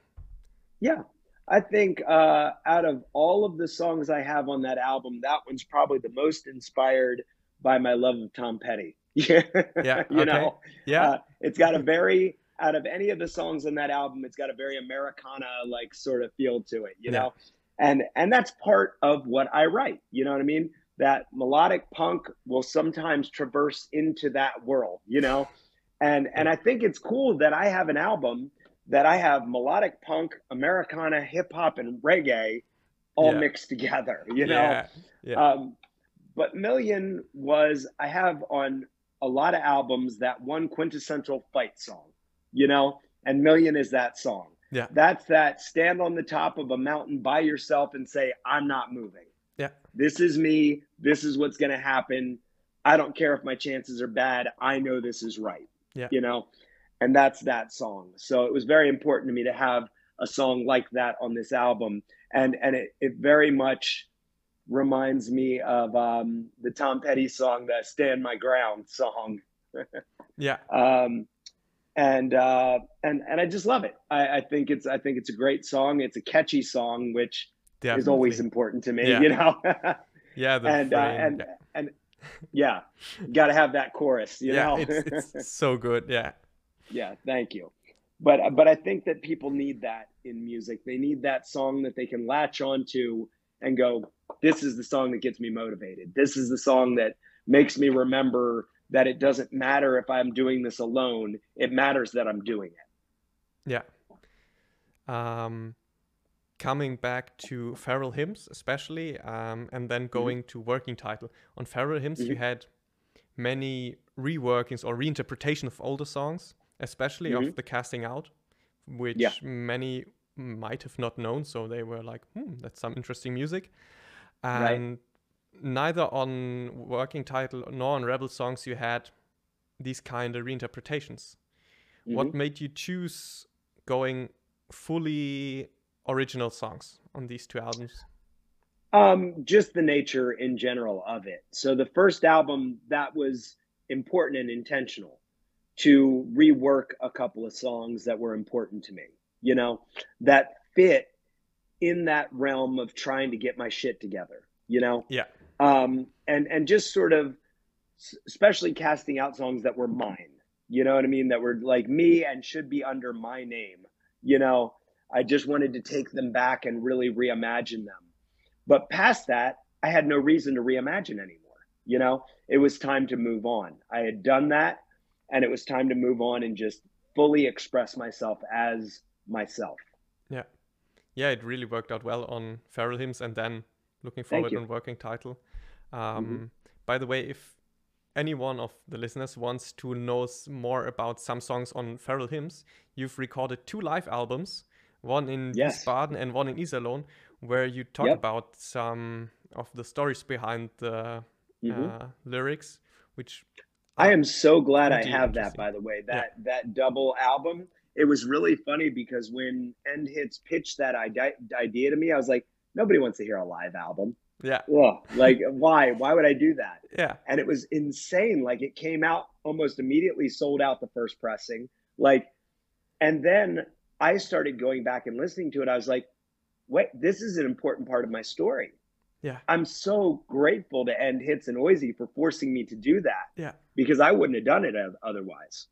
Speaker 2: Yeah, I think uh, out of all of the songs I have on that album, that one's probably the most inspired by my love of Tom Petty.
Speaker 1: yeah, yeah,
Speaker 2: you
Speaker 1: okay.
Speaker 2: know,
Speaker 1: yeah,
Speaker 2: uh, it's got a very out of any of the songs on that album, it's got a very Americana like sort of feel to it, you yeah. know, and and that's part of what I write. You know what I mean? That melodic punk will sometimes traverse into that world, you know, and and I think it's cool that I have an album that I have melodic punk, Americana, hip hop, and reggae all yeah. mixed together. You know,
Speaker 1: yeah. yeah.
Speaker 2: Um, but Million was I have on a lot of albums that one quintessential fight song. You know, and Million is that song.
Speaker 1: Yeah,
Speaker 2: that's that stand on the top of a mountain by yourself and say, "I'm not moving."
Speaker 1: Yeah,
Speaker 2: this is me. This is what's going to happen. I don't care if my chances are bad. I know this is right.
Speaker 1: Yeah,
Speaker 2: you know and that's that song. So it was very important to me to have a song like that on this album, and and it, it very much reminds me of um, the Tom Petty song, the "Stand My Ground" song.
Speaker 1: yeah.
Speaker 2: Um, and uh, and and I just love it. I, I think it's I think it's a great song. It's a catchy song, which Definitely. is always important to me.
Speaker 1: Yeah.
Speaker 2: You know.
Speaker 1: yeah.
Speaker 2: and uh, and and yeah, got to have that chorus. You
Speaker 1: yeah,
Speaker 2: know.
Speaker 1: it's, it's so good. Yeah
Speaker 2: yeah thank you. But but i think that people need that in music. They need that song that they can latch on to and go this is the song that gets me motivated. This is the song that makes me remember that it doesn't matter if i'm doing this alone. It matters that i'm doing it.
Speaker 1: Yeah. Um coming back to feral hymns especially um and then mm-hmm. going mm-hmm. to working title. On feral hymns mm-hmm. you had many reworkings or reinterpretation of older songs especially mm-hmm. of the casting out, which yeah. many might have not known. So they were like, hmm, that's some interesting music. And right. neither on working title nor on Rebel songs you had these kind of reinterpretations. Mm-hmm. What made you choose going fully original songs on these two albums?
Speaker 2: Um, just the nature in general of it. So the first album that was important and intentional to rework a couple of songs that were important to me, you know, that fit in that realm of trying to get my shit together, you know?
Speaker 1: Yeah.
Speaker 2: Um, and, and just sort of, especially casting out songs that were mine, you know what I mean? That were like me and should be under my name, you know? I just wanted to take them back and really reimagine them. But past that, I had no reason to reimagine anymore. You know, it was time to move on. I had done that and it was time to move on and just fully express myself as myself.
Speaker 1: Yeah. Yeah, it really worked out well on Feral Hymns and then looking forward on working title. Um, mm-hmm. By the way, if any one of the listeners wants to know more about some songs on Feral Hymns, you've recorded two live albums, one in yes. Wiesbaden and one in Iserlohn, where you talk yep. about some of the stories behind the mm-hmm. uh, lyrics, which
Speaker 2: I am so glad I have that. By the way, that yeah. that double album. It was really funny because when End Hits pitched that idea to me, I was like, nobody wants to hear a live album.
Speaker 1: Yeah.
Speaker 2: Ugh, like why? Why would I do that?
Speaker 1: Yeah.
Speaker 2: And it was insane. Like it came out almost immediately, sold out the first pressing. Like, and then I started going back and listening to it. I was like, wait, this is an important part of my story.
Speaker 1: Yeah.
Speaker 2: I'm so grateful to End Hits and Oisey for forcing me to do that.
Speaker 1: Yeah.
Speaker 2: Because I wouldn't have done it otherwise.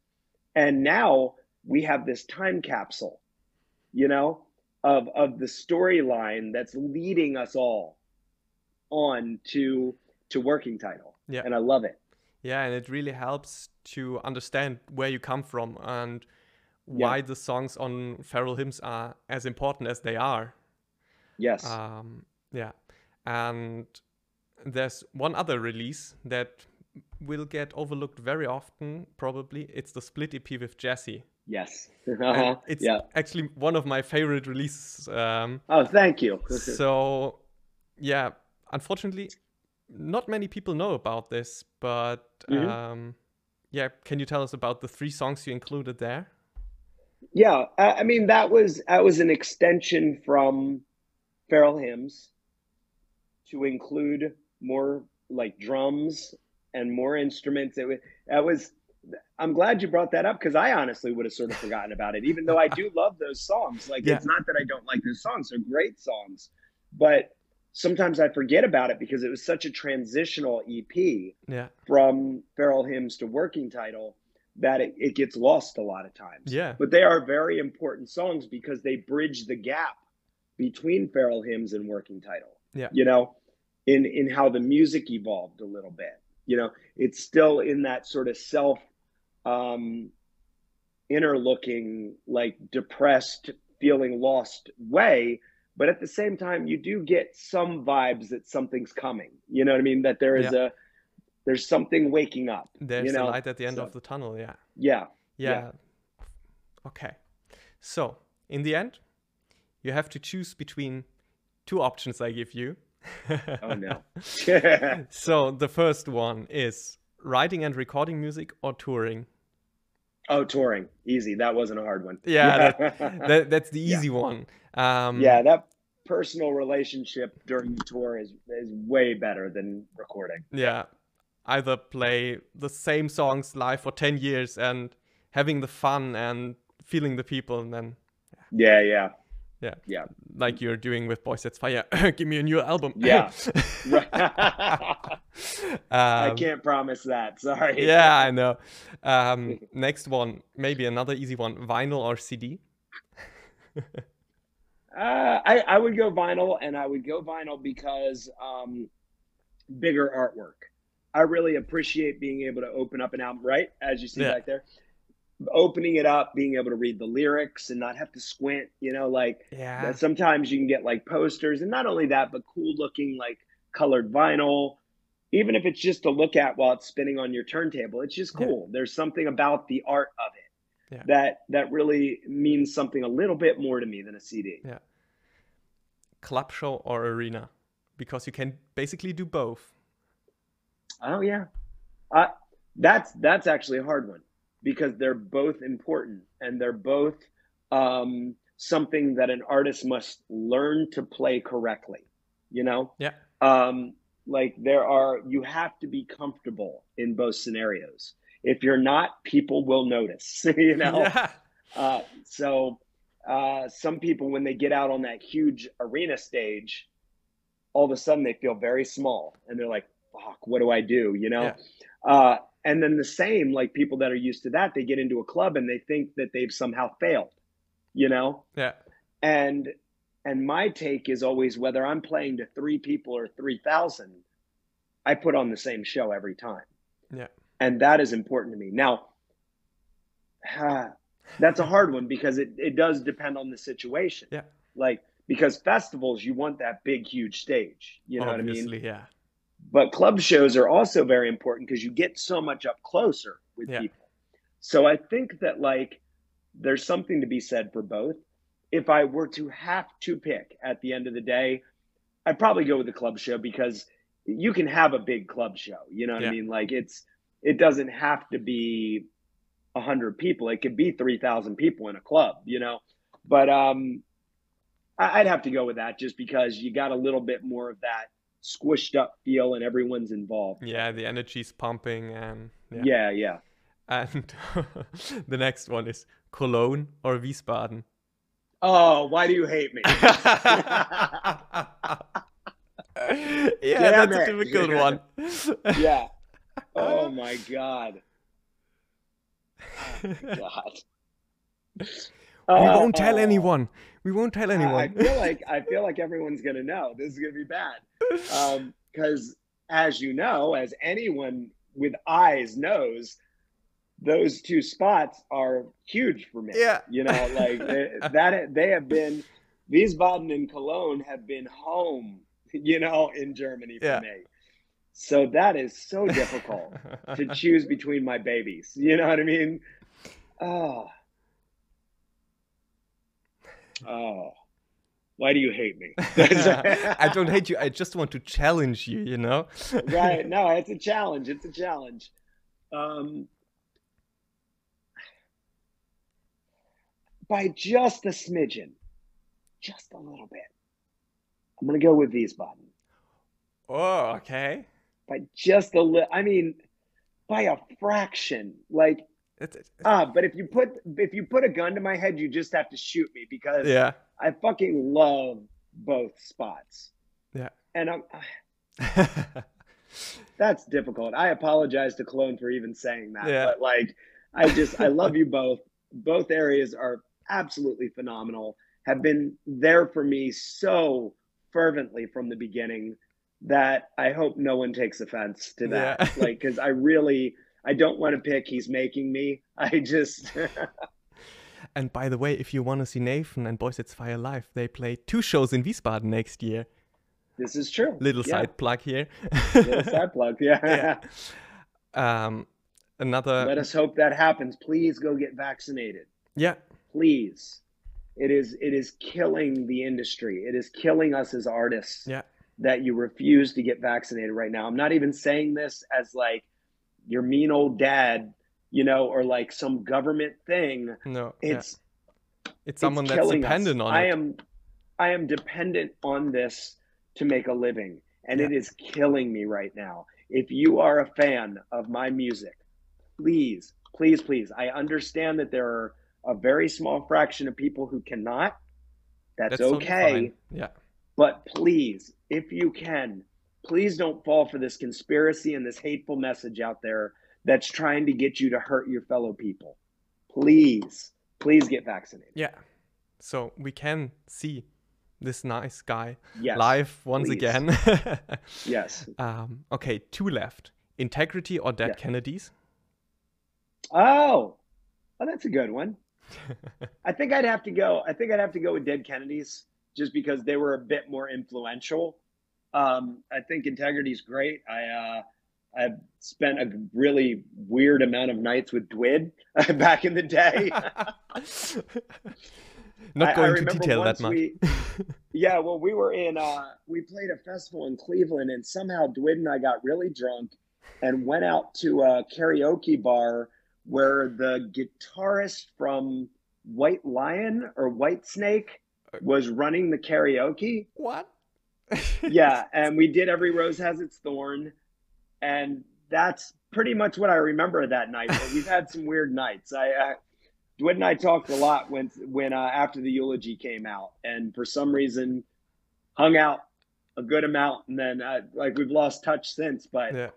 Speaker 2: And now we have this time capsule, you know, of of the storyline that's leading us all on to to working title.
Speaker 1: Yeah.
Speaker 2: And I love it.
Speaker 1: Yeah, and it really helps to understand where you come from and why yeah. the songs on Feral Hymns are as important as they are.
Speaker 2: Yes.
Speaker 1: Um, yeah. And there's one other release that will get overlooked very often, probably. It's the split EP with Jesse.
Speaker 2: Yes. Uh-huh.
Speaker 1: It's yeah. actually one of my favorite releases. Um,
Speaker 2: oh, thank you.
Speaker 1: so, yeah, unfortunately, not many people know about this, but mm-hmm. um, yeah, can you tell us about the three songs you included there?
Speaker 2: Yeah, I mean that was that was an extension from Feral Hymns to include more like drums and more instruments. It was that was I'm glad you brought that up because I honestly would have sort of forgotten about it, even though I do love those songs. Like, yeah. it's not that I don't like those songs, they're great songs. But sometimes I forget about it because it was such a transitional EP
Speaker 1: yeah.
Speaker 2: from Feral Hymns to Working Title that it, it gets lost a lot of times.
Speaker 1: Yeah.
Speaker 2: But they are very important songs because they bridge the gap between Feral Hymns and Working Title.
Speaker 1: Yeah.
Speaker 2: You know, in in how the music evolved a little bit. You know, it's still in that sort of self um inner looking like depressed feeling lost way. But at the same time you do get some vibes that something's coming. You know what i mean? That there is yeah. a there's something waking up
Speaker 1: there's
Speaker 2: you know?
Speaker 1: a light at the end so, of the tunnel yeah.
Speaker 2: yeah.
Speaker 1: Yeah. Yeah. Okay. So in the end you have to choose between two options i give you
Speaker 2: oh no.
Speaker 1: So the first one is writing and recording music or touring?
Speaker 2: Oh touring. Easy. That wasn't a hard one.
Speaker 1: Yeah that, that, that's the easy yeah. one. Um,
Speaker 2: yeah that personal relationship during the tour is is way better than recording.
Speaker 1: Yeah. Either play the same songs live for 10 years and having the fun and feeling the people and then
Speaker 2: yeah. Yeah
Speaker 1: yeah
Speaker 2: yeah. Yeah.
Speaker 1: like you're doing with boy sets fire. Give me a new album.
Speaker 2: Yeah. Um, i can't promise that. Sorry.
Speaker 1: Yeah i know. Um, next one maybe another easy one vinyl or cd
Speaker 2: uh, I, I would go vinyl and i would go vinyl because um, bigger artwork. I really appreciate being able to open up an album right? As you see yeah. back there opening it up, being able to read the lyrics and not have to squint, you know, like
Speaker 1: yeah.
Speaker 2: sometimes you can get like posters and not only that, but cool looking like colored vinyl. Even if it's just to look at while it's spinning on your turntable, it's just cool. Yeah. There's something about the art of it yeah. that that really means something a little bit more to me than a CD.
Speaker 1: Yeah. Club show or arena, because you can basically do both.
Speaker 2: Oh yeah, uh, that's that's actually a hard one because they're both important and they're both um, something that an artist must learn to play correctly. You know?
Speaker 1: Yeah.
Speaker 2: Um, like there are, you have to be comfortable in both scenarios. If you're not, people will notice. you know? Yeah. Uh, so uh, some people, when they get out on that huge arena stage, all of a sudden they feel very small and they're like, "Fuck, what do I do?" You know. Yeah. Uh, and then the same, like people that are used to that, they get into a club and they think that they've somehow failed, you know?
Speaker 1: Yeah.
Speaker 2: And and my take is always whether I'm playing to three people or three thousand, I put on the same show every time.
Speaker 1: Yeah.
Speaker 2: And that is important to me. Now, that's a hard one because it, it does depend on the situation.
Speaker 1: Yeah.
Speaker 2: Like because festivals, you want that big, huge stage. You know
Speaker 1: Obviously,
Speaker 2: what I mean?
Speaker 1: Yeah.
Speaker 2: But club shows are also very important because you get so much up closer with yeah. people. So I think that like there's something to be said for both. If I were to have to pick at the end of the day, I'd probably go with the club show because you can have a big club show. You know what yeah. I mean? Like it's it doesn't have to be a hundred people. It could be three thousand people in a club. You know, but um, I'd have to go with that just because you got a little bit more of that squished up feel and everyone's involved.
Speaker 1: Yeah, the energy's pumping and
Speaker 2: yeah, yeah. yeah.
Speaker 1: And the next one is Cologne or Wiesbaden.
Speaker 2: Oh, why do you hate me?
Speaker 1: yeah, Damn that's it. a difficult one.
Speaker 2: yeah. Oh my god. Oh my god.
Speaker 1: We won't tell anyone. We won't tell anyone. I
Speaker 2: feel like I feel like everyone's gonna know. This is gonna be bad. Because um, as you know, as anyone with eyes knows, those two spots are huge for me.
Speaker 1: Yeah.
Speaker 2: You know, like that they have been Wiesbaden and Cologne have been home, you know, in Germany for yeah. me. So that is so difficult to choose between my babies. You know what I mean? Oh. Oh. Why do you hate me?
Speaker 1: I don't hate you. I just want to challenge you, you know?
Speaker 2: right. No, it's a challenge. It's a challenge. Um, by just a smidgen, just a little bit. I'm going to go with Wiesbaden.
Speaker 1: Oh, okay.
Speaker 2: By just a little. I mean, by a fraction. Like ah, but if you put if you put a gun to my head, you just have to shoot me because
Speaker 1: yeah,
Speaker 2: I fucking love both spots.
Speaker 1: Yeah,
Speaker 2: and I'm. that's difficult. I apologize to Cologne for even saying that, yeah. but like, I just I love you both. Both areas are absolutely phenomenal. Have been there for me so fervently from the beginning that I hope no one takes offense to that. Yeah. like, because I really I don't want to pick. He's making me. I just.
Speaker 1: and by the way, if you want to see Nathan and Boy Sets Fire live, they play two shows in Wiesbaden next year.
Speaker 2: This is true.
Speaker 1: Little yeah. side plug here.
Speaker 2: Little side plug, yeah.
Speaker 1: yeah. Um, another.
Speaker 2: Let us hope that happens. Please go get vaccinated.
Speaker 1: Yeah.
Speaker 2: Please. It is it is killing the industry. It is killing us as artists.
Speaker 1: Yeah.
Speaker 2: That you refuse to get vaccinated right now. I'm not even saying this as like your mean old dad, you know, or like some government thing.
Speaker 1: No,
Speaker 2: it's
Speaker 1: yeah. it's someone it's that's dependent
Speaker 2: us.
Speaker 1: on
Speaker 2: I
Speaker 1: it.
Speaker 2: am I am dependent on this to make a living, and yeah. it is killing me right now. If you are a fan of my music, please, please, please. I understand that there are a very small fraction of people who cannot. That's, that's okay.
Speaker 1: Yeah.
Speaker 2: But please, if you can, please don't fall for this conspiracy and this hateful message out there that's trying to get you to hurt your fellow people. Please, please get vaccinated.
Speaker 1: Yeah. So we can see this nice guy
Speaker 2: yes,
Speaker 1: live once please. again.
Speaker 2: yes.
Speaker 1: Um, okay, two left. Integrity or Dead Kennedys?
Speaker 2: Oh, oh, that's a good one. I think I'd have to go. I think I'd have to go with Dead Kennedys just because they were a bit more influential. Um, I think integrity is great. I uh, I've spent a really weird amount of nights with Dwid back in the day.
Speaker 1: Not going I, I to detail that much.
Speaker 2: We, yeah, well, we were in. Uh, we played a festival in Cleveland, and somehow Dwid and I got really drunk and went out to a karaoke bar where the guitarist from White Lion or Whitesnake was running the karaoke.
Speaker 1: What?
Speaker 2: Yeah, and we did every rose has its thorn, and that's pretty much what I remember that night. But we've had some weird nights. I, uh, Dwid and I talked a lot when when uh, after the eulogy came out, and for some reason, hung out a good amount, and then uh, like we've lost touch since. But
Speaker 1: yeah.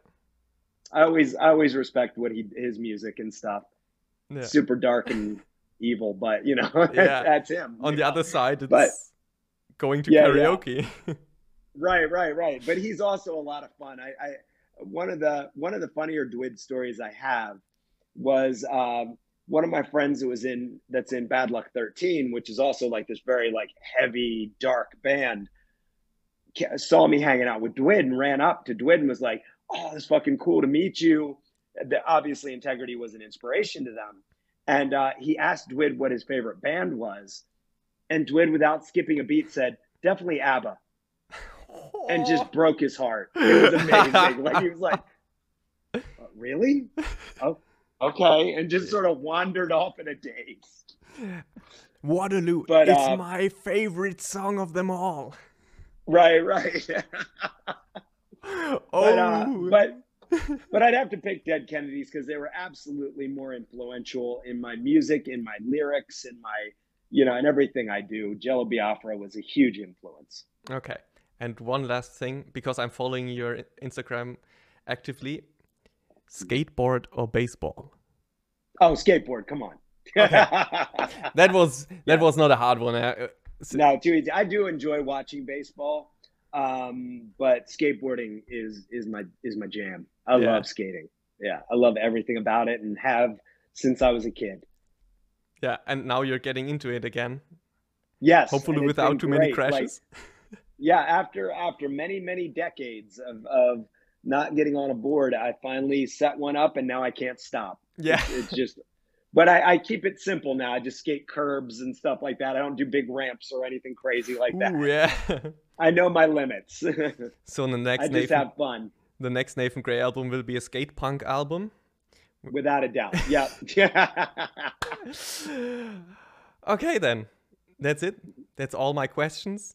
Speaker 2: I always I always respect what he his music and stuff.
Speaker 1: Yeah.
Speaker 2: Super dark and evil, but you know
Speaker 1: yeah.
Speaker 2: that's him.
Speaker 1: On the
Speaker 2: know?
Speaker 1: other side, it's but, going to karaoke.
Speaker 2: Right, right, right. But he's also a lot of fun. I, I one of the one of the funnier Dwid stories I have was um, one of my friends who was in that's in Bad Luck 13, which is also like this very like heavy dark band, saw me hanging out with Dwid and ran up to Dwid and was like, "Oh, it's fucking cool to meet you." The, obviously, Integrity was an inspiration to them, and uh, he asked Dwid what his favorite band was, and Dwid, without skipping a beat, said, "Definitely ABBA." And just broke his heart. It was amazing. like he was like, uh, "Really? Oh, okay," and just sort of wandered off in a daze.
Speaker 1: Waterloo, but it's uh, my favorite song of them all.
Speaker 2: Right, right.
Speaker 1: oh,
Speaker 2: but, uh, but but I'd have to pick Dead Kennedys because they were absolutely more influential in my music, in my lyrics, in my you know, in everything I do. Jello Biafra was a huge influence.
Speaker 1: Okay. And one last thing, because I'm following your Instagram actively, skateboard or baseball?
Speaker 2: Oh, skateboard! Come on.
Speaker 1: okay. That was that yeah. was not a hard one. Uh,
Speaker 2: no, too easy. I do enjoy watching baseball, um, but skateboarding is is my is my jam. I yeah. love skating. Yeah, I love everything about it, and have since I was a kid.
Speaker 1: Yeah, and now you're getting into it again.
Speaker 2: Yes.
Speaker 1: Hopefully, without too great. many crashes.
Speaker 2: Like, yeah, after after many many decades of of not getting on a board, I finally set one up, and now I can't stop.
Speaker 1: Yeah,
Speaker 2: it's, it's just. But I, I, keep it simple now. I just skate curbs and stuff like that. I don't do big ramps or anything crazy like that.
Speaker 1: Ooh, yeah.
Speaker 2: I know my limits.
Speaker 1: so in the next, I
Speaker 2: just
Speaker 1: Nathan,
Speaker 2: have fun.
Speaker 1: The next Nathan Gray album will be a skate punk album.
Speaker 2: Without a doubt. Yep.
Speaker 1: okay, then. That's it. That's all my questions.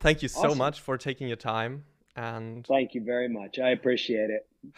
Speaker 1: Thank you so awesome. much for taking your time and
Speaker 2: thank you very much. I appreciate it.